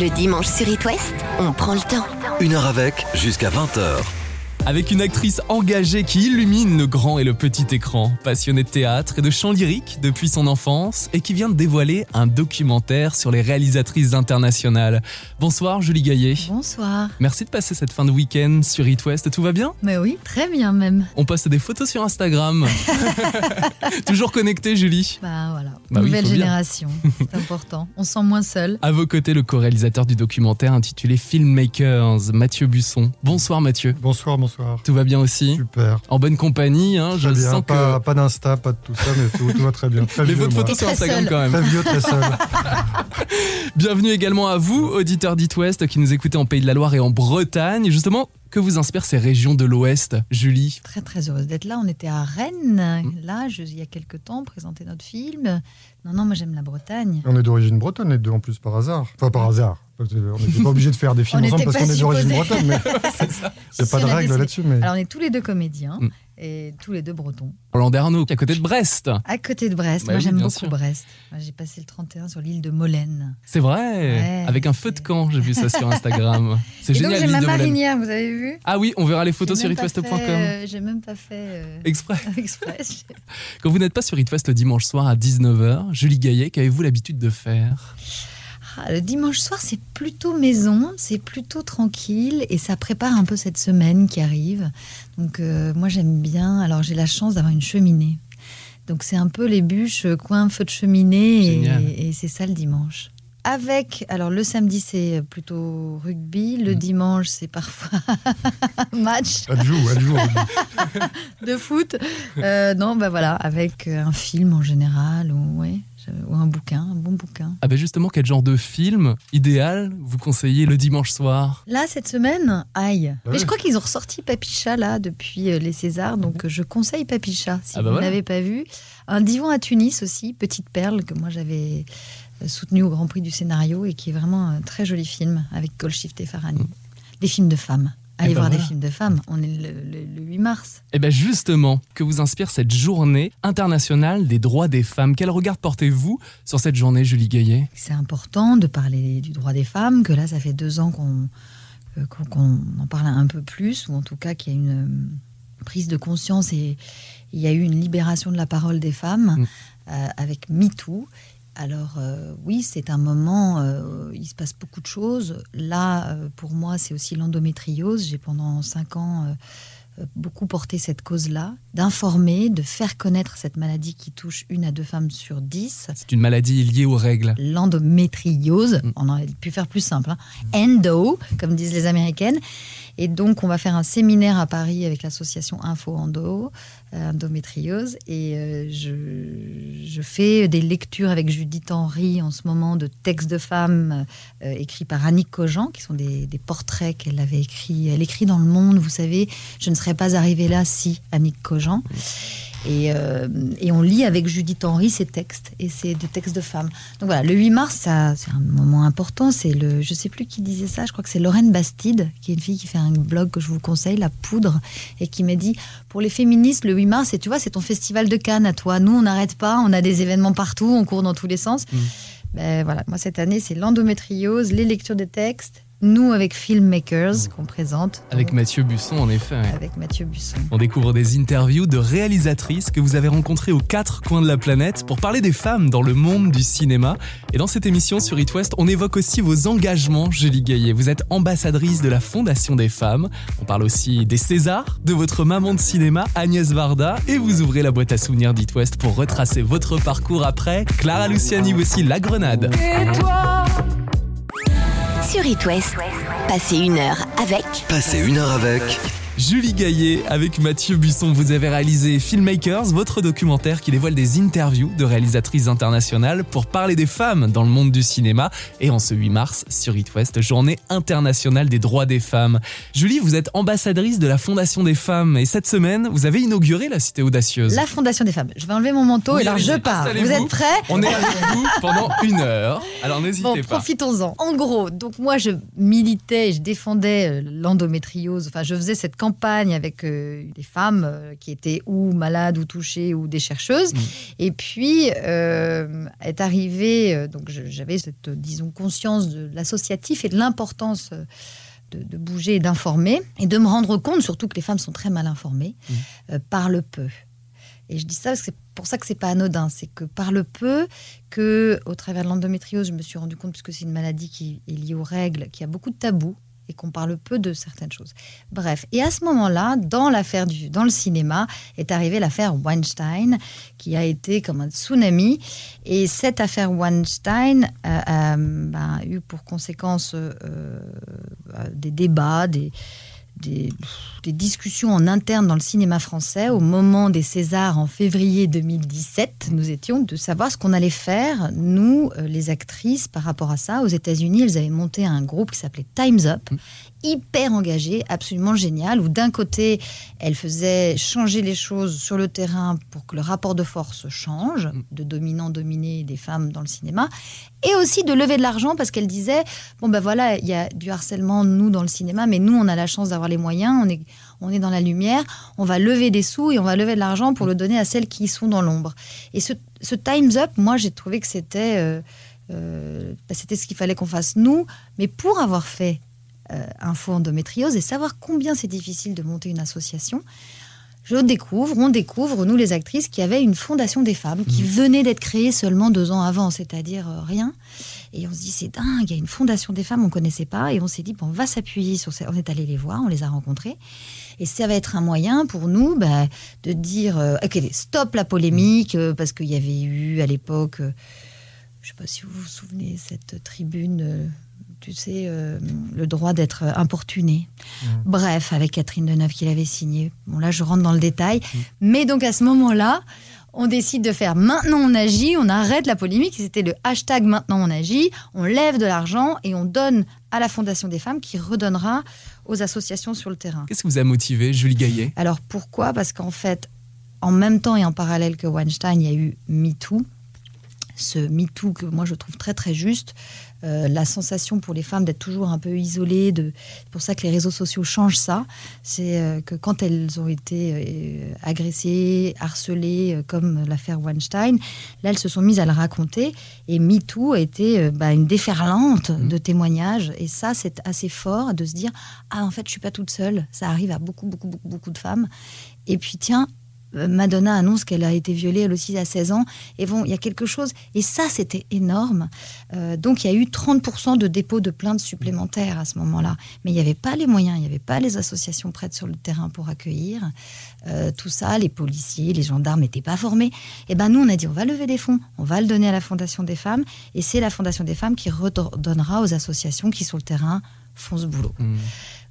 Le dimanche sur It on prend le temps. Une heure avec, jusqu'à 20h. Avec une actrice engagée qui illumine le grand et le petit écran, passionnée de théâtre et de chant lyrique depuis son enfance et qui vient de dévoiler un documentaire sur les réalisatrices internationales. Bonsoir Julie Gaillet. Bonsoir. Merci de passer cette fin de week-end sur It West. Tout va bien? Mais oui, très bien même. On poste des photos sur Instagram. Toujours connecté Julie? Bah voilà, Bah nouvelle génération, c'est important. On se sent moins seul. À vos côtés, le co-réalisateur du documentaire intitulé Filmmakers, Mathieu Busson. Bonsoir Mathieu. Bonsoir, bonsoir. Tout va bien aussi Super. En bonne compagnie, hein, je bien. sens Pas, que... pas d'Insta, pas de tout ça, mais tout, tout va très bien. Très Les vieux, votre moi. photos sur Instagram seul. quand même. Très vieux, très seul. Bienvenue également à vous, auditeurs d'It West, qui nous écoutez en Pays de la Loire et en Bretagne. Justement, que vous inspirent ces régions de l'Ouest, Julie? Très très heureuse d'être là. On était à Rennes, là, je- il y a quelques temps, présenter notre film. Non, non, moi j'aime la Bretagne. On est d'origine bretonne, les deux en plus par hasard. Enfin, par hasard. On n'était pas obligé de faire des films ensemble parce qu'on est d'origine bretonne, mais il n'y a Si, pas de règle là-dessus. Mais... Alors on est tous les deux comédiens Mm. Et tous les deux bretons. Landerneau, qui est à côté de Brest. À côté de Brest, Bah moi oui, j'aime beaucoup sûr. Brest. J'ai passé le 31 sur l'île de Molène. C'est vrai, Ouais, avec un feu de camp, j'ai vu ça sur Instagram. C'est génial, j'ai ma marinière, vous avez vu? Ah oui, on verra les photos sur fait, euh, J'ai même pas fait euh, Exprès. express. Quand vous n'êtes pas sur West le dimanche soir à 19h, Julie Gaillet, qu'avez-vous l'habitude de faire? Ah, le dimanche soir, c'est plutôt maison, c'est plutôt tranquille et ça prépare un peu cette semaine qui arrive. Donc euh, moi j'aime bien. Alors j'ai la chance d'avoir une cheminée. Donc c'est un peu les bûches, euh, coin, feu de cheminée et, et c'est ça le dimanche. Avec, alors le samedi c'est plutôt rugby, le Mm. dimanche c'est parfois match Adjou, adjou. de foot. Euh, non, bah voilà, avec un film en général ou, ouais, ou un bouquin, un bon bouquin. Ah ben justement, quel genre de film idéal vous conseillez le dimanche soir? Là, cette semaine, aïe. Ah Mais je crois qu'ils ont ressorti Papicha là depuis euh, les Césars, donc euh, je conseille Papicha si Ah bah vous voilà. n'avez pas vu. Un divan à Tunis aussi, Petite Perle, que moi j'avais euh, soutenu au Grand Prix du scénario et qui est vraiment un très joli film avec Golshifteh Farhani. Des films de femmes. Allez Eh ben voir des films de femmes. On est le, le- le 8 mars. Eh bien justement, que vous inspire cette journée internationale des droits des femmes? Quel regard portez-vous sur cette journée, Julie Gaillet? C'est important de parler du droit des femmes, que là, ça fait deux ans qu'on euh, en parle un peu plus, ou en tout cas qu'il y a une euh, prise de conscience et il y a eu une libération de la parole des femmes Mm. euh, avec MeToo. Alors euh, oui, c'est un moment, euh, il se passe beaucoup de choses. Là, euh, pour moi, c'est aussi l'endométriose. J'ai pendant cinq ans beaucoup porté cette cause-là, d'informer, de faire connaître cette maladie qui touche une à deux femmes sur dix C'est une maladie liée aux règles. l'endométriose. Mm. On aurait pu faire plus simple. hein. Endo, comme disent les Américaines. Et donc, on va faire un séminaire à Paris avec l'association Info Endo, endométriose. Et euh, je, je fais des lectures avec Judith Henry en ce moment de textes de femmes euh, écrits par Annick Cogent, qui sont des, des portraits qu'elle avait écrits. Elle écrit dans Le Monde, vous savez, je ne serais pas arrivée là si Annick Cogent. Et, euh, et on lit avec Judith Henry ces textes, et c'est des textes de femmes. Donc voilà, le 8 mars, c'est un moment important. C'est le, je sais plus qui disait ça. Je crois que c'est Lorraine Bastide, qui est une fille qui fait un blog que je vous conseille, La Poudre, et qui m'a dit pour les féministes, le 8 mars, et tu vois, c'est ton festival de Cannes à toi. Nous, on n'arrête pas, on a des événements partout, on court dans tous les sens. Mm. Ben voilà, moi cette année, c'est l'endométriose, les lectures de textes, nous avec Filmmakers qu'on présente, Avec donc, Mathieu Busson, en effet. ouais. avec Mathieu Busson. On découvre des interviews de réalisatrices que vous avez rencontrées aux quatre coins de la planète pour parler des femmes dans le monde du cinéma. Et dans cette émission sur It West, on évoque aussi vos engagements, Julie Gaillet. Vous êtes ambassadrice de la Fondation des femmes. On parle aussi des Césars, de votre maman de cinéma, Agnès Varda. Et vous ouvrez la boîte à souvenirs d'It West pour retracer votre parcours après. Clara Luciani, voici La Grenade. Sur It passez une heure avec Passez une heure avec. Julie Gaillet avec Mathieu Busson, vous avez réalisé Filmmakers, votre documentaire qui dévoile des interviews de réalisatrices internationales pour parler des femmes dans le monde du cinéma. Et en ce 8 mars, sur It West, journée internationale des droits des femmes. Julie, vous êtes ambassadrice de la Fondation des femmes et cette semaine, vous avez inauguré la Cité Audacieuse. La Fondation des femmes. Je vais enlever mon manteau Oui, et alors je pars. Vous êtes prêts On est avec vous pendant une heure, alors n'hésitez Bon, pas. profitons-en. En gros, donc moi je militais et je défendais euh, l'endométriose. Enfin, je faisais cette campagne campagne avec euh, des femmes euh, qui étaient ou malades ou touchées ou des chercheuses. Mm. Et puis euh, est arrivé, euh, donc j'avais cette, disons, conscience de l'associatif et de l'importance de, de bouger et d'informer, et de me rendre compte surtout que les femmes sont très mal informées, Mm. euh, par le peu. Et je dis ça parce que c'est pour ça que c'est pas anodin, c'est que par le peu, que au travers de l'endométriose, je me suis rendu compte, puisque c'est une maladie qui est liée aux règles, qu'il y a beaucoup de tabous et qu'on parle peu de certaines choses. Bref, et à ce moment-là, dans l'affaire du, dans le cinéma, est arrivée l'affaire Weinstein, qui a été comme un tsunami. Et cette affaire Weinstein a, a, ben, eu pour conséquence euh, euh, des débats, des, des, discussions en interne dans le cinéma français au moment des Césars en février 2017. Nous étions de savoir ce qu'on allait faire, nous, euh, les actrices, par rapport à ça. Aux États-Unis, elles avaient monté un groupe qui s'appelait Time's Up, hyper engagé, absolument génial, où d'un côté, elles faisaient changer les choses sur le terrain pour que le rapport de force change, de dominant-dominé des femmes dans le cinéma, et aussi de lever de l'argent parce qu'elle disait bon ben voilà il y a du harcèlement nous dans le cinéma mais nous on a la chance d'avoir les moyens on est on est dans la lumière on va lever des sous et on va lever de l'argent pour le donner à celles qui sont dans l'ombre et ce, ce Times Up moi j'ai trouvé que c'était euh, euh, ben, c'était ce qu'il fallait qu'on fasse nous mais pour avoir fait euh, info endométriose et savoir combien c'est difficile de monter une association je découvre, on découvre, nous les actrices, qu'il y avait une fondation des femmes qui venait d'être créée seulement deux ans avant, c'est-à-dire euh, rien. Et on se dit, c'est dingue, il y a une fondation des femmes, on ne connaissait pas. Et on s'est dit, bon, on va s'appuyer sur ces... On est allé les voir, on les a rencontrés. Et ça va être un moyen pour nous bah, de dire, euh, ok, stop la polémique, euh, parce qu'il y avait eu à l'époque, euh, je ne sais pas si vous vous souvenez, cette tribune, tu sais, euh, le droit d'être importuné. Bref, avec Catherine Deneuve qui l'avait signé. Bon, là, je rentre dans le détail. Mais donc, à ce moment-là, on décide de faire maintenant on agit, on arrête la polémique. C'était le hashtag maintenant on agit. On lève de l'argent et on donne à la Fondation des femmes qui redonnera aux associations sur le terrain. Qu'est-ce qui vous a motivé, Julie Gaillet? Alors pourquoi? Parce qu'en fait, en même temps et en parallèle que Weinstein, il y a eu MeToo. Ce MeToo que moi je trouve très très juste. Euh, la sensation pour les femmes d'être toujours un peu isolées. De... C'est pour ça que les réseaux sociaux changent ça. C'est euh, que quand elles ont été euh, agressées, harcelées, comme l'affaire Weinstein, là elles se sont mises à le raconter. Et MeToo a été bah, une déferlante de témoignages. Et ça, c'est assez fort de se dire Ah, en fait, je suis pas toute seule. Ça arrive à beaucoup, beaucoup, beaucoup, beaucoup de femmes. Et puis, tiens, Madonna annonce qu'elle a été violée elle aussi à 16 ans. Et bon, il y a quelque chose. Et ça, c'était énorme. Euh, donc, il y a eu 30% de dépôts de plaintes supplémentaires à ce moment-là. Mais il n'y avait pas les moyens, il n'y avait pas les associations prêtes sur le terrain pour accueillir. Euh, tout ça, les policiers, les gendarmes n'étaient pas formés. Et ben nous, on a dit, on va lever des fonds, on va le donner à la Fondation des femmes. Et c'est la Fondation des femmes qui redonnera aux associations qui, sur le terrain, font ce boulot.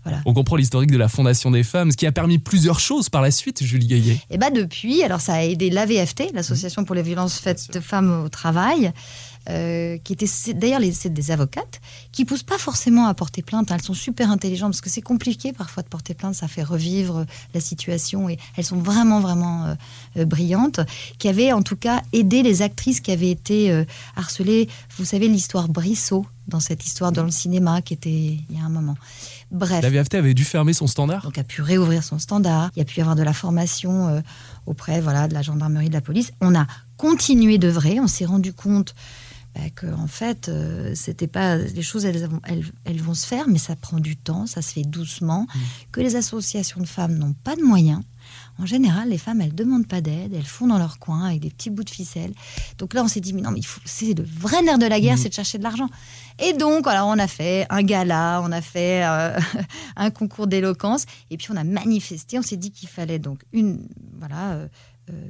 Voilà. On comprend l'historique de la Fondation des femmes, ce qui a permis plusieurs choses par la suite, Julie Gaillet. Et bah depuis, alors ça a aidé l'AVFT, l'Association pour les violences faites de femmes au travail, euh, qui était c'est- d'ailleurs des avocates qui poussent pas forcément à porter plainte. Elles sont super intelligentes parce que c'est compliqué parfois de porter plainte, ça fait revivre la situation et elles sont vraiment vraiment euh, euh, brillantes. Qui avaient en tout cas aidé les actrices qui avaient été euh, harcelées. Vous savez l'histoire Brissot dans cette histoire dans le cinéma qui était il y a un moment. Bref. La VFT avait dû fermer son standard. Donc a pu réouvrir son standard, il y a pu y avoir de la formation euh, auprès voilà, de la gendarmerie, de la police. On a continué d'œuvrer, on s'est rendu compte bah, que en fait, euh, c'était pas les choses, elles, vont- elles, elles vont se faire, mais ça prend du temps, ça se fait doucement, que les associations de femmes n'ont pas de moyens. En général, les femmes, elles demandent pas d'aide, elles font dans leur coin avec des petits bouts de ficelle. Donc là, on s'est dit, mais non, mais il faut- c'est le vrai nerf de la guerre, c'est de chercher de l'argent. Et donc, alors, on a fait un gala, on a fait euh, un concours d'éloquence, et puis on a manifesté. On s'est dit qu'il fallait donc une, voilà, euh,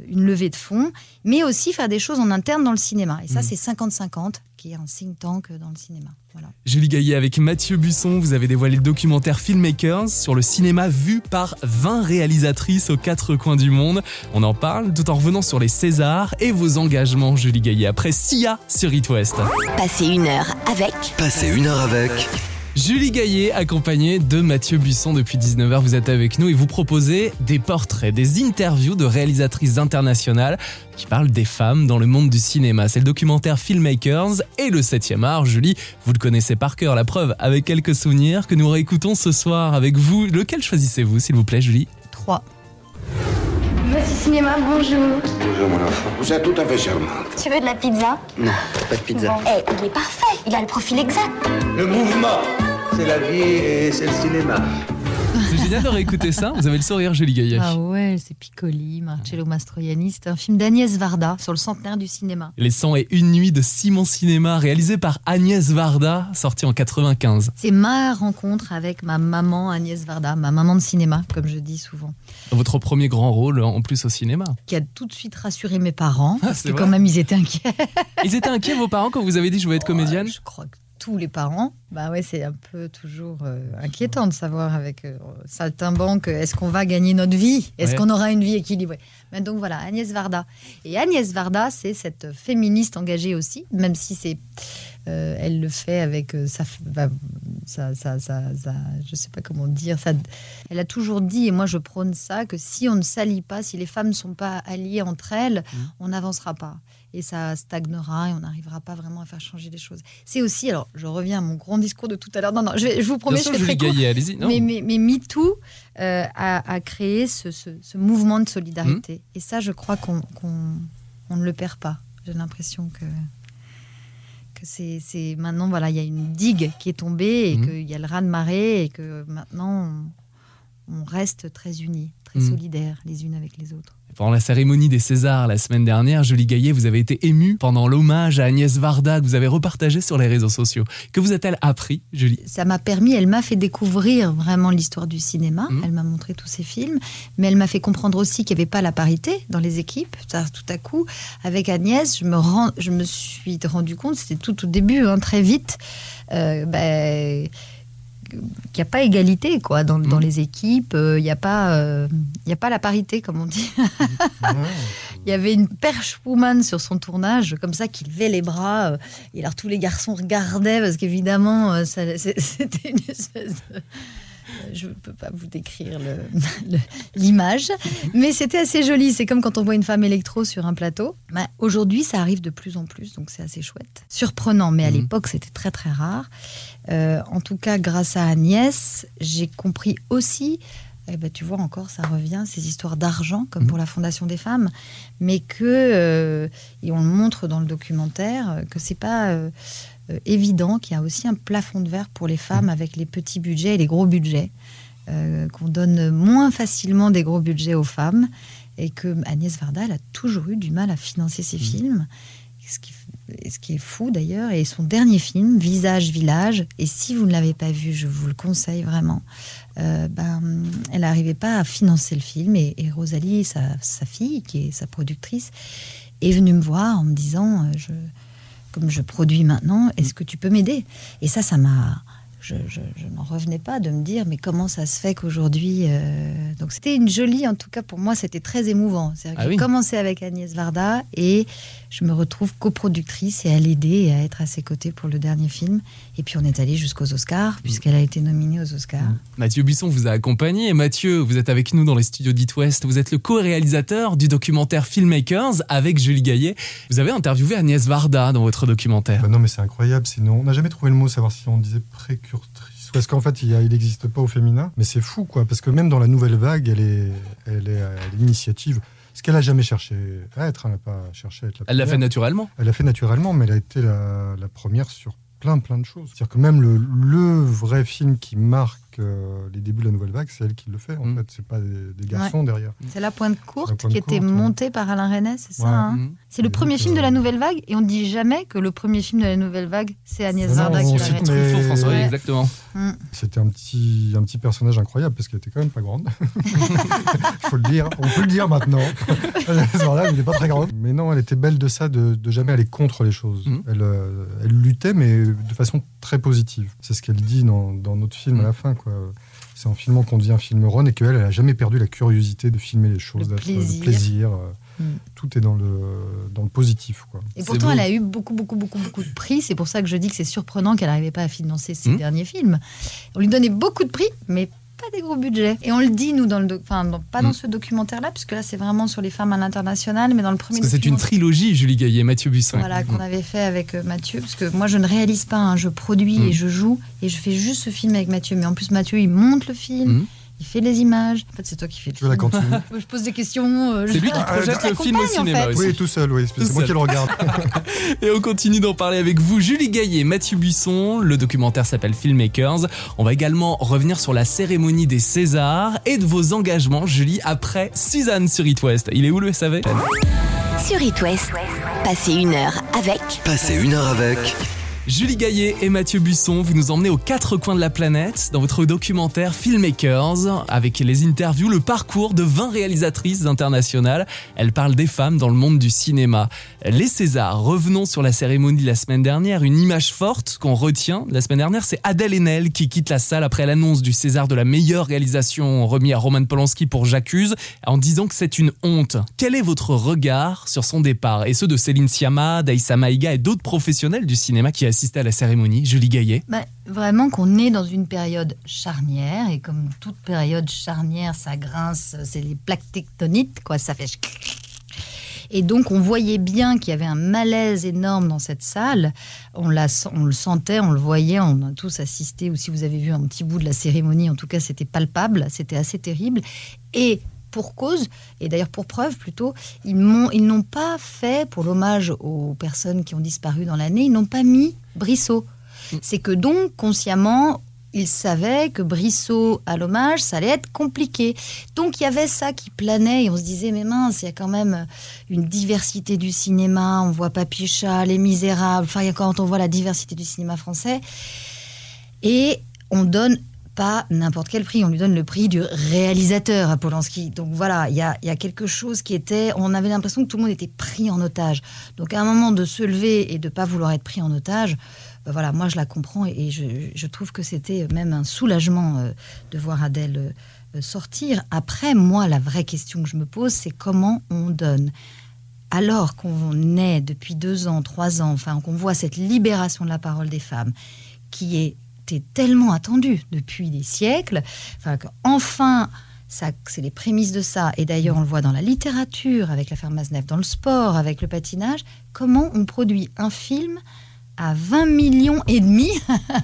une levée de fonds, mais aussi faire des choses en interne dans le cinéma. Et ça, c'est 50-50, qui est un think tank dans le cinéma. Voilà. Julie Gaillet avec Mathieu Busson, vous avez dévoilé le documentaire Filmmakers sur le cinéma vu par 20 réalisatrices aux quatre coins du monde. On en parle tout en revenant sur les Césars et vos engagements, Julie Gaillet, après Sia sur It West. Passez une heure avec Passez une heure avec Julie Gaillet, accompagnée de Mathieu Buisson depuis 19h, vous êtes avec nous et vous proposez des portraits, des interviews de réalisatrices internationales qui parlent des femmes dans le monde du cinéma. C'est le documentaire Filmmakers et le 7e art. Julie, vous le connaissez par cœur, la preuve avec quelques souvenirs que nous réécoutons ce soir avec vous. Lequel choisissez-vous, s'il vous plaît, Julie? 3. Voici cinéma, bonjour. Bonjour mon enfant. Vous êtes tout à fait charmante. Tu veux de la pizza? Non, pas de pizza. Bon. Eh, il est parfait. Il a le profil exact. Le mouvement, c'est la vie et c'est le cinéma. C'est génial de réécouter ça. Vous avez le sourire, Julie Gaillet. Ah ouais, c'est Piccoli, Marcello Mastroianni. C'est un film d'Agnès Varda sur le centenaire du cinéma. Les 100 et une nuits de Simon Cinéma, réalisé par Agnès Varda, sorti en 95. C'est ma rencontre avec ma maman Agnès Varda, ma maman de cinéma, comme je dis souvent, Votre premier grand rôle, en plus au cinéma. qui a tout de suite rassuré mes parents, parce Ah, c'est que vrai quand même ils étaient inquiets. Ils étaient inquiets, vos parents, quand vous avez dit je veux être comédienne Ouais, Je crois que tous les parents, bah ouais, c'est un peu toujours euh, inquiétant de savoir avec euh, saltimbanque, est-ce qu'on va gagner notre vie? Est-ce Ouais. qu'on aura une vie équilibrée? Mais donc voilà, Agnès Varda. Et Agnès Varda, c'est cette féministe engagée aussi, même si c'est, euh, elle le fait avec euh, sa, bah, sa, sa, sa- sa- je sais pas comment dire, ça, elle a toujours dit, et moi je prône ça, que si on ne s'allie pas, si les femmes ne sont pas alliées entre elles, Mmh. on n'avancera pas. Et ça stagnera et on n'arrivera pas vraiment à faire changer les choses. C'est aussi, alors je reviens à mon grand discours de tout à l'heure. Non, non, je, vais- je vous promets, Bien je Julie très court. Non. Mais, mais, mais MeToo euh, a, a créé ce, ce- ce mouvement de solidarité. Mmh. Et ça, je crois qu'on qu'on- on ne le perd pas. J'ai l'impression que, c'est c'est- maintenant, voilà, il y a une digue qui est tombée et Mhm. qu'il y a le raz-de-marée et que maintenant, on, on reste très unis, très Mhm. solidaires les unes avec les autres. Pendant la cérémonie des Césars la semaine dernière, Julie Gaillet, vous avez été émue pendant l'hommage à Agnès Varda que vous avez repartagé sur les réseaux sociaux. Que vous a-t-elle appris, Julie ça m'a permis, elle m'a fait découvrir vraiment l'histoire du cinéma. Mhm. Elle m'a montré tous ses films, mais elle m'a fait comprendre aussi qu'il n'y avait pas la parité dans les équipes. Tout à coup, avec Agnès, je me, rends, je me suis rendu compte, c'était tout au début, hein, très vite, euh, ben, qu'il n'y a pas égalité quoi, dans, dans Mhm. les équipes. euh, Il n'y a, pas, euh, il y a pas la parité, comme on dit. Il y avait une perche woman sur son tournage, comme ça, qui levait les bras. euh, et alors tous les garçons regardaient, parce qu'évidemment, c'était une espèce de... Je ne peux pas vous décrire l'image, mais c'était assez joli. C'est comme quand on voit une femme électro sur un plateau. Bah, Aujourd'hui, ça arrive de plus en plus, donc c'est assez chouette. Surprenant, mais à Mhm. l'époque, c'était très très rare. Euh, en tout cas, grâce à Agnès, j'ai compris aussi, eh ben, tu vois encore, ça revient, ces histoires d'argent, comme Mhm. pour la Fondation des femmes, mais que, euh, et on le montre dans le documentaire, que c'est pas euh, euh, évident qu'il y a aussi un plafond de verre pour les femmes avec les petits budgets et les gros budgets, euh, qu'on donne moins facilement des gros budgets aux femmes, et que Agnès Varda, elle a toujours eu du mal à financer ses films. Ce qui, et ce qui est fou d'ailleurs, et son dernier film, Visage Village, et si vous ne l'avez pas vu, je vous le conseille vraiment, euh, ben, elle n'arrivait pas à financer le film, et, et Rosalie, sa, sa fille, qui est sa productrice, est venue me voir en me disant, je, comme je produis maintenant, est-ce que tu peux m'aider? Et ça, ça m'a... Je, je- je n'en revenais pas de me dire, mais comment ça se fait qu'aujourd'hui... euh, Donc c'était une jolie, en tout cas pour moi, c'était très émouvant. C'est-à-dire que Ah j'ai oui. commencé avec Agnès Varda et je me retrouve coproductrice et à l'aider et à être à ses côtés pour le dernier film. Et puis on est allé jusqu'aux Oscars, puisqu'elle a été nominée aux Oscars. Mathieu Buisson vous a accompagné. Et Mathieu, vous êtes avec nous dans les studios d'It West. Vous êtes le co-réalisateur du documentaire Filmmakers avec Julie Gaillet. Vous avez interviewé Agnès Varda dans votre documentaire. Bah non, mais c'est incroyable. C'est une- On n'a jamais trouvé le mot, savoir si on disait Parce qu'en fait, il n'existe pas au féminin. Mais c'est fou, quoi. Parce que même dans la nouvelle vague, elle est, elle est à l'initiative. Ce qu'elle a jamais cherché à être. Elle n'a pas cherché à être la Elle l'a fait naturellement. Elle l'a fait naturellement, mais elle a été la, la première sur plein, plein de choses. C'est-à-dire que même le, le vrai film qui marque les débuts de la nouvelle vague, c'est elle qui le fait, en Mm. fait. C'est pas des, des garçons derrière. C'est La Pointe Courte Pointe qui était Courte, ouais. montée par Alain Resnais, c'est ça Ouais. hein Mhm. C'est le premier film de la euh, nouvelle vague et on dit jamais que le premier film de la nouvelle vague, c'est Agnès Varda qui l'a Truffaut, François, exactement. Mm. C'était un petit, un petit personnage incroyable parce qu'elle était quand même pas grande. Il faut le dire. On peut le dire maintenant. Voilà, elle n'était pas très grande. Mais non, elle était belle de ça, de, de jamais aller contre les choses. Mhm. Elle, euh, elle luttait, mais de façon très positive. C'est ce qu'elle dit dans, dans notre film à la fin. quoi. C'est en filmant qu'on devient filmeronne et qu'elle, elle a jamais perdu la curiosité de filmer les choses, Le d'être- plaisir. le plaisir. euh, Mm. Tout est dans le, dans le positif. Quoi. Et pourtant, beau. elle a eu beaucoup, beaucoup, beaucoup, beaucoup de prix. C'est pour ça que je dis que c'est surprenant qu'elle n'arrivait pas à financer ses Mhm. derniers films. On lui donnait beaucoup de prix, mais pas des gros budgets. Et on le dit, nous, dans le enfin, dans- pas dans Mhm. ce documentaire-là, puisque là, c'est vraiment sur les femmes à l'international, mais dans le premier Parce que c'est une trilogie, Julie Gaillet, Mathieu Buisson. Voilà, qu'on avait fait avec euh, Mathieu, parce que moi je ne réalise pas, hein, je produis Mm. et je joue, et je fais juste ce film avec Mathieu. Mais en plus, Mathieu, il monte le film, Mm. Il fait les images. En fait, c'est toi qui fais le film. Je pose des questions. euh, C'est je- lui qui projette je le film au en cinéma fait. aussi. Oui, tout seul, oui. C'est moi qui le regarde. Et on continue d'en parler avec vous, Julie Gaillet, Mathieu Buisson. Le documentaire s'appelle Filmmakers. On va également revenir sur la cérémonie des Césars et de vos engagements, Julie, après Suzanne sur It West. Il est où le SAV Sur It West, passez une heure avec Passez une heure avec Julie Gaillet et Mathieu Busson, vous nous emmenez aux quatre coins de la planète dans votre documentaire Filmmakers, avec les interviews, le parcours de 20 réalisatrices internationales. Elles parlent des femmes dans le monde du cinéma. Les Césars, revenons sur la cérémonie de la semaine dernière. Une image forte qu'on retient de la semaine dernière, c'est Adèle Haenel qui quitte la salle après l'annonce du César de la meilleure réalisation remis à Roman Polanski pour J'accuse, en disant que c'est une honte. Quel est votre regard sur son départ et ceux de Céline Sciamma, d'Aïssa Maïga et d'autres professionnels du cinéma qui assistaient à la cérémonie Julie Gaillet Bah, vraiment qu'on est dans une période charnière et comme toute période charnière, ça grince, c'est les plaques tectoniques, quoi, ça fait. Et donc on voyait bien qu'il y avait un malaise énorme dans cette salle. On, la, on le sentait, on le voyait, on a tous assisté. Ou si vous avez vu un petit bout de la cérémonie, en tout cas c'était palpable, c'était assez terrible. Et pour cause, et d'ailleurs pour preuve plutôt, ils n'ont pas fait, pour l'hommage aux personnes qui ont disparu dans l'année, ils n'ont pas mis Brissot. C'est que donc, consciemment, ils savaient que Brissot à l'hommage, ça allait être compliqué. Donc il y avait ça qui planait et on se disait, mais mince, il y a quand même une diversité du cinéma, on voit Papy Chat, Les Misérables, enfin, il quand on voit la diversité du cinéma français. Et on donne pas n'importe quel prix, on lui donne le prix du réalisateur à Polanski. Donc voilà, il y a, quelque chose qui était, on avait l'impression que tout le monde était pris en otage. Donc à un moment de se lever et de pas vouloir être pris en otage, ben voilà, moi je la comprends et je, trouve que c'était même un soulagement euh, de voir Adèle euh, sortir. Après, moi, la vraie question que je me pose, c'est comment on donne? Alors qu'on est depuis deux ans, trois ans, enfin qu'on voit cette libération de la parole des femmes qui était tellement attendue depuis des siècles, enfin qu'enfin, ça, c'est les prémices de ça. Et d'ailleurs, on le voit dans la littérature, avec l'affaire Maznev, dans le sport, avec le patinage. Comment on produit un film à 20 millions et demi,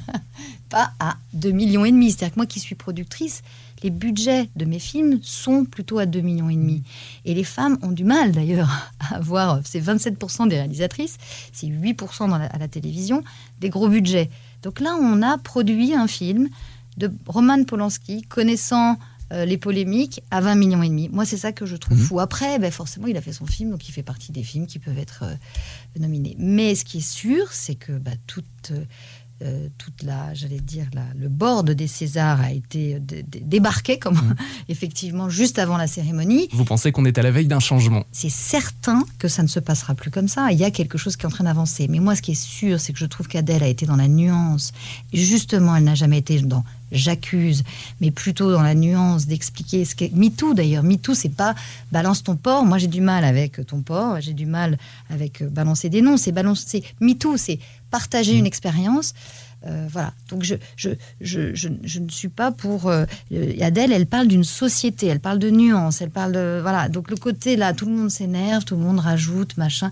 pas à 2 millions et demi. C'est-à-dire que moi qui suis productrice, les budgets de mes films sont plutôt à 2 millions et demi. Et les femmes ont du mal d'ailleurs à avoir, c'est 27% des réalisatrices, c'est 8% dans la- à la télévision, des gros budgets. Donc là, on a produit un film de Roman Polanski, connaissant euh, les polémiques, à 20 millions et demi. Moi, c'est ça que je trouve Mhm. fou. Après, ben, forcément, il a fait son film, donc il fait partie des films qui peuvent être euh, nominés. Mais ce qui est sûr, c'est que bah, toute, euh, toute la, j'allais dire, la- le board des Césars a été euh, dé- dé- débarqué, comme Mhm. effectivement juste avant la cérémonie. Vous pensez qu'on est à la veille d'un changement? C'est certain que ça ne se passera plus comme ça. Il y a quelque chose qui est en train d'avancer. Mais moi, ce qui est sûr, c'est que je trouve qu'Adèle a été dans la nuance. Justement, elle n'a jamais été dans j'accuse, mais plutôt dans la nuance d'expliquer ce qu'est. MeToo d'ailleurs. MeToo, c'est pas balance ton porc. Moi, j'ai du mal avec ton porc. J'ai du mal avec euh, balancer des noms. C'est balancer. MeToo, c'est partager une expérience. Euh, voilà. Donc je, je, je, je, je ne suis pas pour. euh, Adèle, elle parle d'une société, elle parle de nuances, elle parle de. Voilà. Donc le côté là, tout le monde s'énerve, tout le monde rajoute, machin.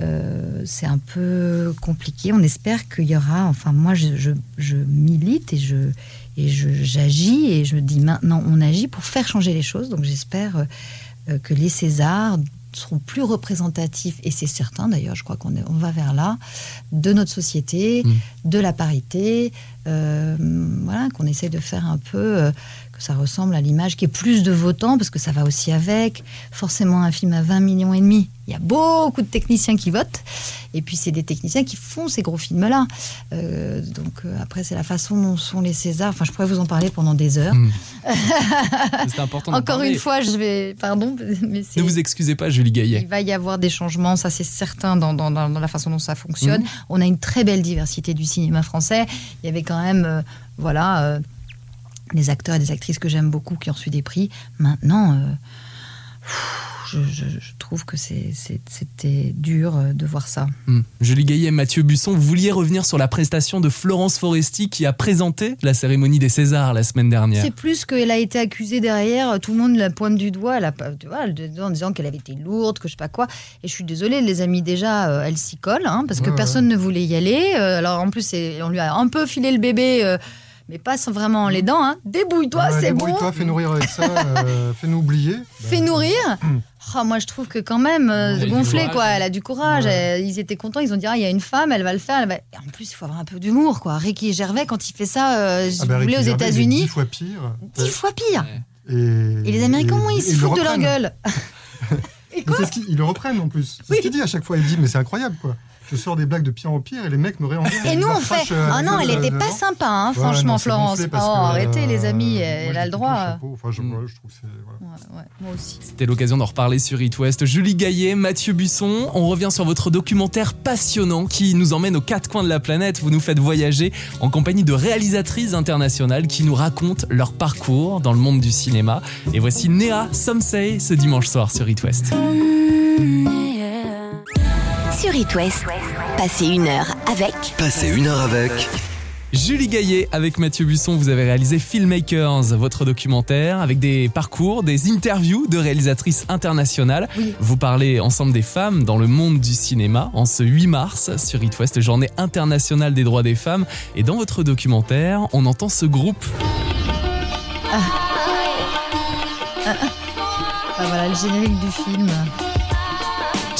Euh, c'est un peu compliqué. On espère qu'il y aura. Enfin, moi, je, je, je milite et je et je- j'agis et je me dis maintenant, on agit pour faire changer les choses. Donc j'espère que les Césars seront plus représentatifs, et c'est certain d'ailleurs, je crois qu'on on va vers là, de notre société, Mm. de la parité, euh, voilà, qu'on essaye de faire un peu, euh, que ça ressemble à l'image, qui est plus de votants, parce que ça va aussi avec, forcément un film à 20 millions et demi, il y a beaucoup de techniciens qui votent, et puis c'est des techniciens qui font ces gros films-là. Euh, donc après, c'est la façon dont sont les Césars, enfin je pourrais vous en parler pendant des heures. Hmm. C'est important Encore une fois, je vais, pardon, mais c'est... Ne vous excusez pas, Julie Gaillet. Il va y avoir des changements, ça c'est certain dans, dans- la façon dont ça fonctionne. On a une très belle diversité du cinéma français. Il y avait quand même, euh, voilà, euh, des acteurs et des actrices que j'aime beaucoup qui ont reçu des prix. Maintenant, euh, je, je- je trouve que c'était dur euh, de voir ça. Julie Gaillet et Mathieu Busson, vous vouliez revenir sur la prestation de Florence Foresti qui a présenté la cérémonie des Césars la semaine dernière. C'est plus qu'elle a été accusée derrière, tout le monde la pointe du doigt, elle a pas, tu vois, elle- en disant qu'elle avait été lourde, que je sais pas quoi. Et je suis désolée, les amis, déjà, euh, elle s'y colle, hein, parce que Ouais, ouais. personne ne voulait y aller. Euh, alors en plus, on lui a un peu filé le bébé, euh, mais pas sans vraiment les dents. Hein. Débrouille-toi, c'est bon. débrouille-toi, fais nourrir avec ça, euh, fais-nous oublier. Fais nourrir. Oh, moi, je trouve que quand même, euh, Elle a du gonflé, courage, quoi. hein. Elle a du courage. Ouais. elle- ils étaient contents. Ils ont dit, ah, il y a une femme, elle va le faire. elle va- Et en plus, il faut avoir un peu d'humour, quoi. Ricky Gervais, quand il fait ça, euh, Ah bah, vous voulez, aux États-Unis, Dix fois pire. dix fois pire. Ouais. Et, Et les Américains, comment ils se le foutent de leur gueule Et quoi ce ils le reprennent en plus. C'est Oui. ce qu'il dit à chaque fois. Il dit Mais c'est incroyable, quoi. Je sors des blagues de pire en pire et les mecs me réenvoient. Et nous, on fait. euh, Ah non, elle gueule était pas sympa, hein, Ouais, franchement, non, Florence. Oh, que, arrêtez, les euh, amis, moi, elle a le droit. Enfin, je, Mm. ouais, je trouve que c'est. voilà. Ouais, ouais, moi aussi. C'était l'occasion d'en reparler sur It West. Julie Gaillet, Mathieu Busson, on revient sur votre documentaire passionnant qui nous emmène aux quatre coins de la planète. Vous nous faites voyager en compagnie de réalisatrices internationales qui nous racontent leur parcours dans le monde du cinéma. Et voici Néa Somsei ce dimanche soir sur It West. Sur It West, passez une heure avec Passez une heure avec Julie Gaillet avec Mathieu Busson, vous avez réalisé Filmmakers, votre documentaire avec des parcours, des interviews de réalisatrices internationales. Oui. Vous parlez ensemble des femmes dans le monde du cinéma en ce 8 mars sur It West, journée internationale des droits des femmes. Et dans votre documentaire, on entend ce groupe. Ah, voilà le générique du film.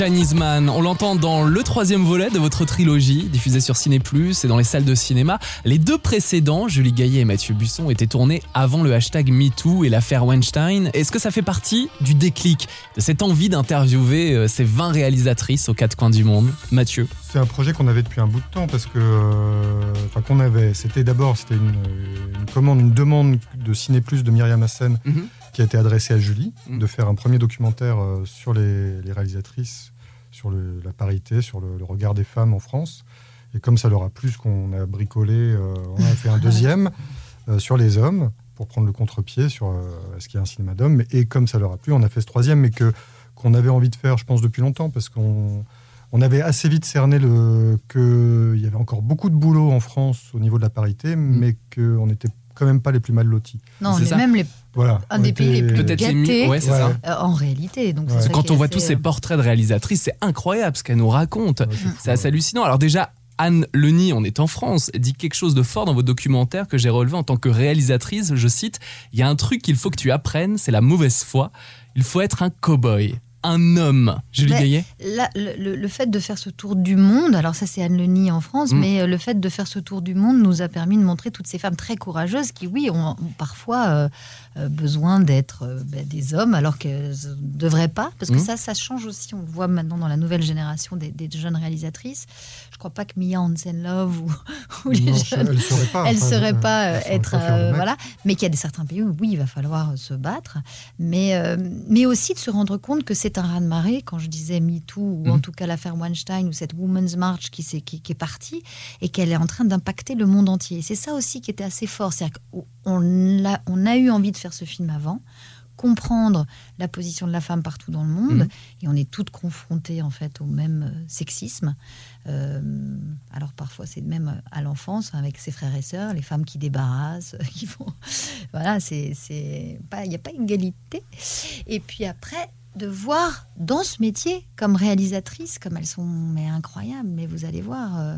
Chinese Man. On l'entend dans le troisième volet de votre trilogie, diffusée sur Ciné Plus et dans les salles de cinéma. Les deux précédents, Julie Gaillet et Mathieu Busson, étaient tournés avant le hashtag MeToo et l'affaire Weinstein. Est-ce que ça fait partie du déclic, de cette envie d'interviewer euh, ces 20 réalisatrices aux quatre coins du monde? Mathieu C'est un projet qu'on avait depuis un bout de temps parce que, euh, enfin qu'on avait, c'était d'abord c'était une, une commande, une demande de Ciné Plus de Myriam Hassen Mhm. qui a été adressée à Julie Mhm. de faire un premier documentaire euh, sur les, les réalisatrices, sur le- la parité, sur le, le regard des femmes en France. Et comme ça leur a plu, ce qu'on a bricolé, euh, on a fait un deuxième euh, sur les hommes pour prendre le contre-pied sur euh, ce qu'il y a un cinéma d'hommes. Et comme ça leur a plu, on a fait ce troisième, mais que qu'on avait envie de faire, je pense, depuis longtemps, parce qu'on on avait assez vite cerné le qu'il y avait encore beaucoup de boulot en France au niveau de la parité, mais qu'on n'était quand même pas les plus mal lotis. Non, on est même les, Voilà. un des pays les plus gâtés. Ouais, ça. euh, en réalité. Donc, Ouais. Quand on voit tous ces euh, portraits de réalisatrices, c'est incroyable ce qu'elles nous racontent. C'est assez hallucinant. Alors déjà, Anne Leni, on est en France, dit quelque chose de fort dans votre documentaire que j'ai relevé en tant que réalisatrice. Je cite, il y a un truc qu'il faut que tu apprennes, c'est la mauvaise foi. Il faut être un cow-boy, un homme. Julie Gaillet Là, le, fait de faire ce tour du monde, alors ça c'est Anne Leni en France, Mm. mais euh, le fait de faire ce tour du monde nous a permis de montrer toutes ces femmes très courageuses qui, oui, ont, ont parfois euh, euh, besoin d'être euh, ben, des hommes alors qu'elles ne devraient pas, parce que Mm. ça, ça change aussi. On le voit maintenant dans la nouvelle génération des, des jeunes réalisatrices. Je crois pas que Mia Hansen-Love ou, ou les Non, jeunes elle serait pas. elle enfin, serait euh, pas euh, saurait être pas euh, voilà. Mais qu'il y a des certains pays où oui il va falloir euh, se battre. Mais euh, mais aussi de se rendre compte que c'est un raz de marée quand je disais MeToo ou en Mhm. tout cas l'affaire Weinstein ou cette Women's March qui, s'est- qui, qui est partie et qu'elle est en train d'impacter le monde entier. C'est ça aussi qui était assez fort. C'est on l'a on a eu envie de faire ce film avant comprendre la position de la femme partout dans le monde Mhm. et on est toutes confrontées en fait au même euh, sexisme euh, alors parfois c'est même à l'enfance avec ses frères et sœurs, les femmes qui débarrassent, qui font, voilà, c'est c'est pas, il n'y a pas égalité. Et puis après de voir dans ce métier comme réalisatrice, comme elles sont mais incroyables, mais vous allez voir. euh,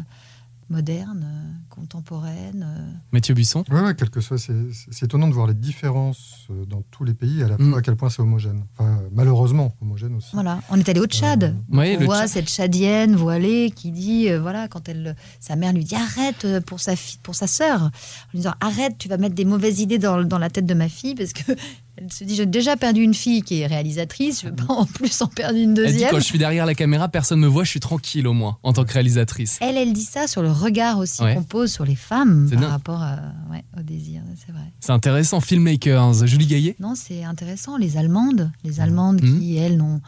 modernes, euh, contemporaines. euh, Mathieu Buisson Ouais, ouais, quel que soit, c'est c'est étonnant de voir les différences euh, dans tous les pays, à la Mm. fois à quel point c'est homogène. Enfin, malheureusement, homogène aussi. Voilà, on est allé au Tchad. Euh, Oui, on le voit Tchad. cette Tchadienne voilée qui dit, euh, voilà, quand elle, sa mère lui dit arrête pour sa fille, pour sa sœur, en lui disant arrête, tu vas mettre des mauvaises idées dans, dans la tête de ma fille parce que elle se dit j'ai déjà perdu une fille qui est réalisatrice, je veux pas en plus en perdre une Elle dit deuxième. quand je suis derrière la caméra, personne me voit, je suis tranquille au moins en tant que réalisatrice. Elle, elle dit ça sur le regard aussi Ouais. qu'on pose sur les femmes par dingue. rapport à- ouais, au désir, c'est vrai. C'est intéressant. Filmmakers, Julie Gaillet? Non, c'est intéressant. Les Allemandes, les Allemandes Mhm. qui, elles, ont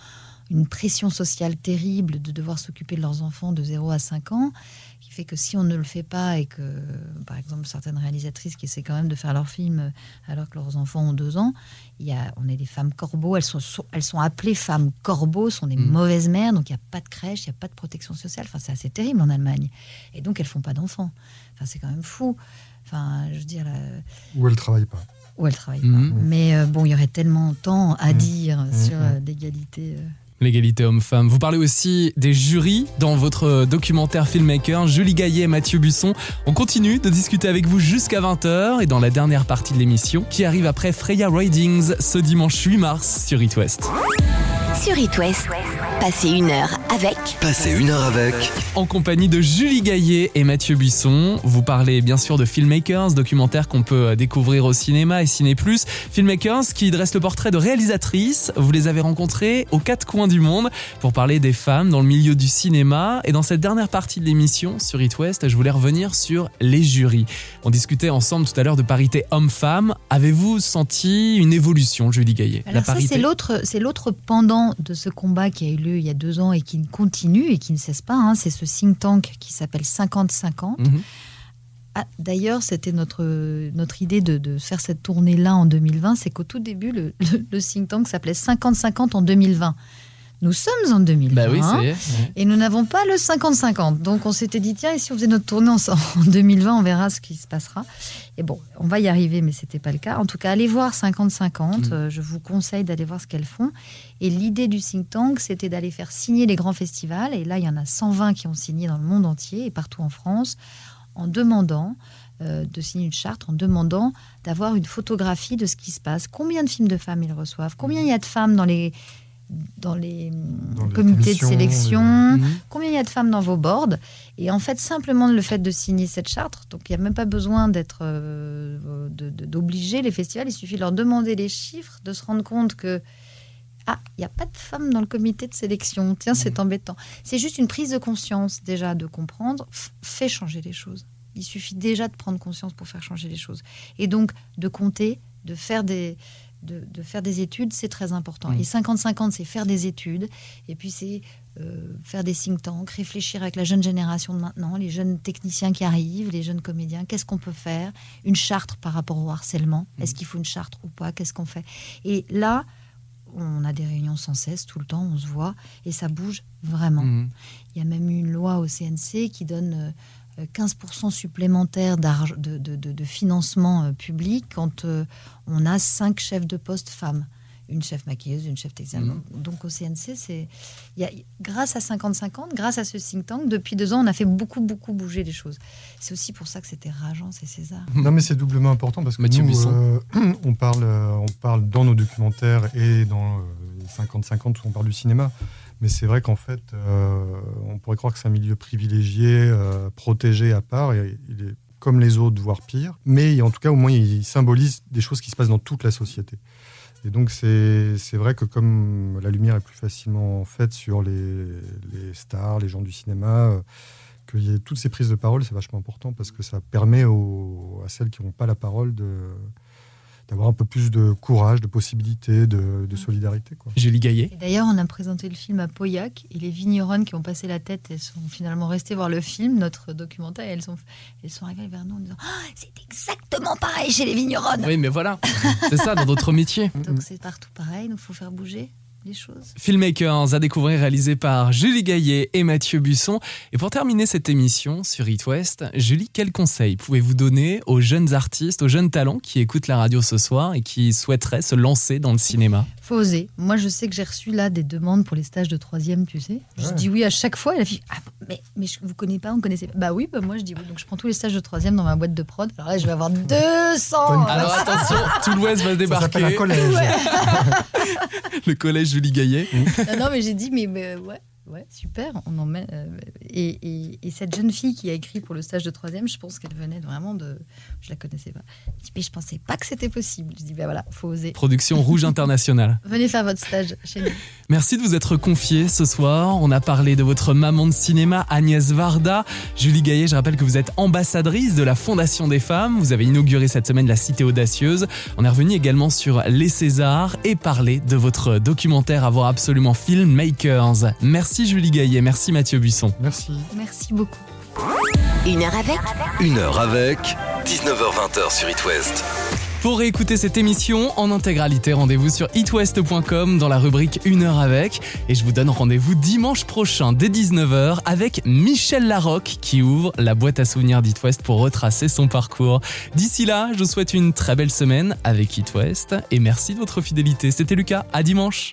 une pression sociale terrible de devoir s'occuper de leurs enfants de 0 à 5 ans, qui fait que si on ne le fait pas et que, par exemple, certaines réalisatrices qui essaient quand même de faire leur film euh, alors que leurs enfants ont deux ans, il y a, on est des femmes corbeaux, elles sont, sont- elles sont appelées femmes corbeaux, sont des Mm. mauvaises mères, donc il n'y a pas de crèche, il n'y a pas de protection sociale. Enfin, c'est assez terrible en Allemagne. Et donc, elles font pas d'enfants. Enfin, c'est quand même fou. Enfin, je veux dire, là, Ou elle travaille pas. où elles travaillent Mhm. pas. Mais euh, bon, il y aurait tellement tant à Mm. dire Mm, sur euh, l'égalité. euh. L'égalité homme-femme. Vous parlez aussi des jurys dans votre documentaire filmmaker. Julie Gaillet et Mathieu Busson. On continue de discuter avec vous jusqu'à 20h et dans la dernière partie de l'émission qui arrive après Freya Ridings ce dimanche 8 mars sur It West. Sur It West, passez une heure avec Passez une heure avec. En compagnie de Julie Gaillet et Mathieu Buisson, vous parlez bien sûr de Filmmakers, documentaire qu'on peut découvrir au cinéma et Ciné Plus. Filmmakers qui dresse le portrait de réalisatrices. Vous les avez rencontrées aux quatre coins du monde pour parler des femmes dans le milieu du cinéma. Et dans cette dernière partie de l'émission sur It West, je voulais revenir sur les jurys. On discutait ensemble tout à l'heure de parité homme-femme. Avez-vous senti une évolution, Julie Gaillet? Alors ça, c'est l'autre, c'est l'autre pendant de ce combat qui a eu lieu il y a deux ans et qui continue et qui ne cesse pas. hein. C'est ce think tank qui s'appelle 50-50. Mhm. Ah, D'ailleurs, c'était notre, notre idée de, de faire cette tournée-là en 2020. C'est qu'au tout début, le, le- le think tank s'appelait 50-50 en 2020. Nous sommes en 2020. Bah oui. Et nous n'avons pas le 50-50. Donc on s'était dit, tiens, et si on faisait notre tournée en, en 2020, on verra ce qui se passera. Et bon, on va y arriver, mais c'était pas le cas. En tout cas, allez voir 50-50. Mm. Je vous conseille d'aller voir ce qu'elles font. Et l'idée du think tank, c'était d'aller faire signer les grands festivals. Et là, il y en a 120 qui ont signé dans le monde entier et partout en France, en demandant euh, de signer une charte, en demandant d'avoir une photographie de ce qui se passe. Combien de films de femmes ils reçoivent? Combien il y a de femmes dans les dans les Dans les comités de sélection Mhm. Combien il y a de femmes dans vos boards Et en fait, simplement le fait de signer cette charte, donc il n'y a même pas besoin d'être euh, d'obliger les festivals, il suffit de leur demander les chiffres, de se rendre compte que ah, il n'y a pas de femmes dans le comité de sélection. Tiens, c'est embêtant. C'est juste une prise de conscience déjà de comprendre, fait changer les choses. Il suffit déjà de prendre conscience pour faire changer les choses. Et donc de compter, de faire des de, de faire des études, c'est très important. Mm. Et 50-50, c'est faire des études. Et puis c'est euh, faire des think tanks, réfléchir avec la jeune génération de maintenant, les jeunes techniciens qui arrivent, les jeunes comédiens, qu'est-ce qu'on peut faire? Une charte par rapport au harcèlement, est-ce qu'il faut une charte ou pas? Qu'est-ce qu'on fait? Et là, on a des réunions sans cesse, tout le temps, on se voit, et ça bouge vraiment. Mhm. Il y a même une loi au CNC qui donne euh, 15% supplémentaire d'arg- de, de- de- de financement euh, public quand euh, on a cinq chefs de poste femmes. Une chef maquilleuse, une chef textile. Mhm. Donc au CNC, c'est il y a- grâce à 50-50, grâce à ce think tank, depuis deux ans, on a fait beaucoup, beaucoup bouger les choses. C'est aussi pour ça que c'était rageant, c'est César. Non, mais c'est doublement important parce que Mathieu nous, euh, on, parle, on parle dans nos documentaires et dans euh, 50-50 où on parle du cinéma. Mais c'est vrai qu'en fait, euh, on pourrait croire que c'est un milieu privilégié, euh, protégé à part. Et il est comme les autres, voire pire. Mais en tout cas, au moins, il symbolise des choses qui se passent dans toute la société. Et donc, c'est vrai que comme la lumière est plus facilement faite sur les, les stars, les gens du cinéma, euh, qu'il y ait toutes ces prises de parole, c'est vachement important parce que ça permet aux- à celles qui n'ont pas la parole de d'avoir un peu plus de courage, de possibilités, de, de solidarité. Quoi. Julie Gaillet. D'ailleurs, on a présenté le film à Pauillac et les vigneronnes qui ont passé la tête, elles sont finalement restées voir le film, notre documentaire, et elles sont, elles sont arrivées vers nous en disant Ah, C'est exactement pareil chez les vigneronnes Oui, mais voilà, c'est ça dans d'autres métiers. Donc c'est partout pareil, donc il faut faire bouger les choses. Filmmakers à découvrir réalisé par Julie Gaillet et Mathieu Busson. Et pour terminer cette émission sur It West, Julie, quels conseils pouvez-vous donner aux jeunes artistes, aux jeunes talents qui écoutent la radio ce soir et qui souhaiteraient se lancer dans le cinéma? Faut oser. Moi, je sais que j'ai reçu là des demandes pour les stages de troisième, tu sais. Je Ouais. dis oui à chaque fois. Et la fille, ah, mais, mais je, vous connaissez pas, on connaissait pas. Bah oui, bah moi je dis oui. Donc je prends tous les stages de troisième dans ma boîte de prod. Alors là, je vais avoir 200 Alors attention, tout l'Ouest va Ça s'appelle un débarquer. collège. Le collège Julie Gaillet. non, mais j'ai dit, mais, mais, ouais, ouais, super, on en met. euh, et, et- et cette jeune fille qui a écrit pour le stage de troisième, je pense qu'elle venait vraiment de. Je la connaissais pas. Je dis, mais je pensais pas que c'était possible. Je dis, ben voilà, faut oser. Production Rouge Internationale. Venez faire votre stage chez nous. Merci de vous être confié ce soir. On a parlé de votre maman de cinéma, Agnès Varda. Julie Gaillet, je rappelle que vous êtes ambassadrice de la Fondation des femmes. Vous avez inauguré cette semaine la Cité Audacieuse. On est revenu également sur les Césars et parlé de votre documentaire à voir absolument Filmmakers. Merci Julie Gaillet, merci Mathieu Buisson. Merci. Merci beaucoup. Une heure avec Une heure avec 19h20 sur It West. Pour réécouter cette émission en intégralité, rendez-vous sur itwest.com dans la rubrique Une heure avec. Et je vous donne rendez-vous dimanche prochain dès 19h avec Michel Larocque qui ouvre la boîte à souvenirs d'It West pour retracer son parcours. D'ici là, je vous souhaite une très belle semaine avec It West et merci de votre fidélité. C'était Lucas, à dimanche.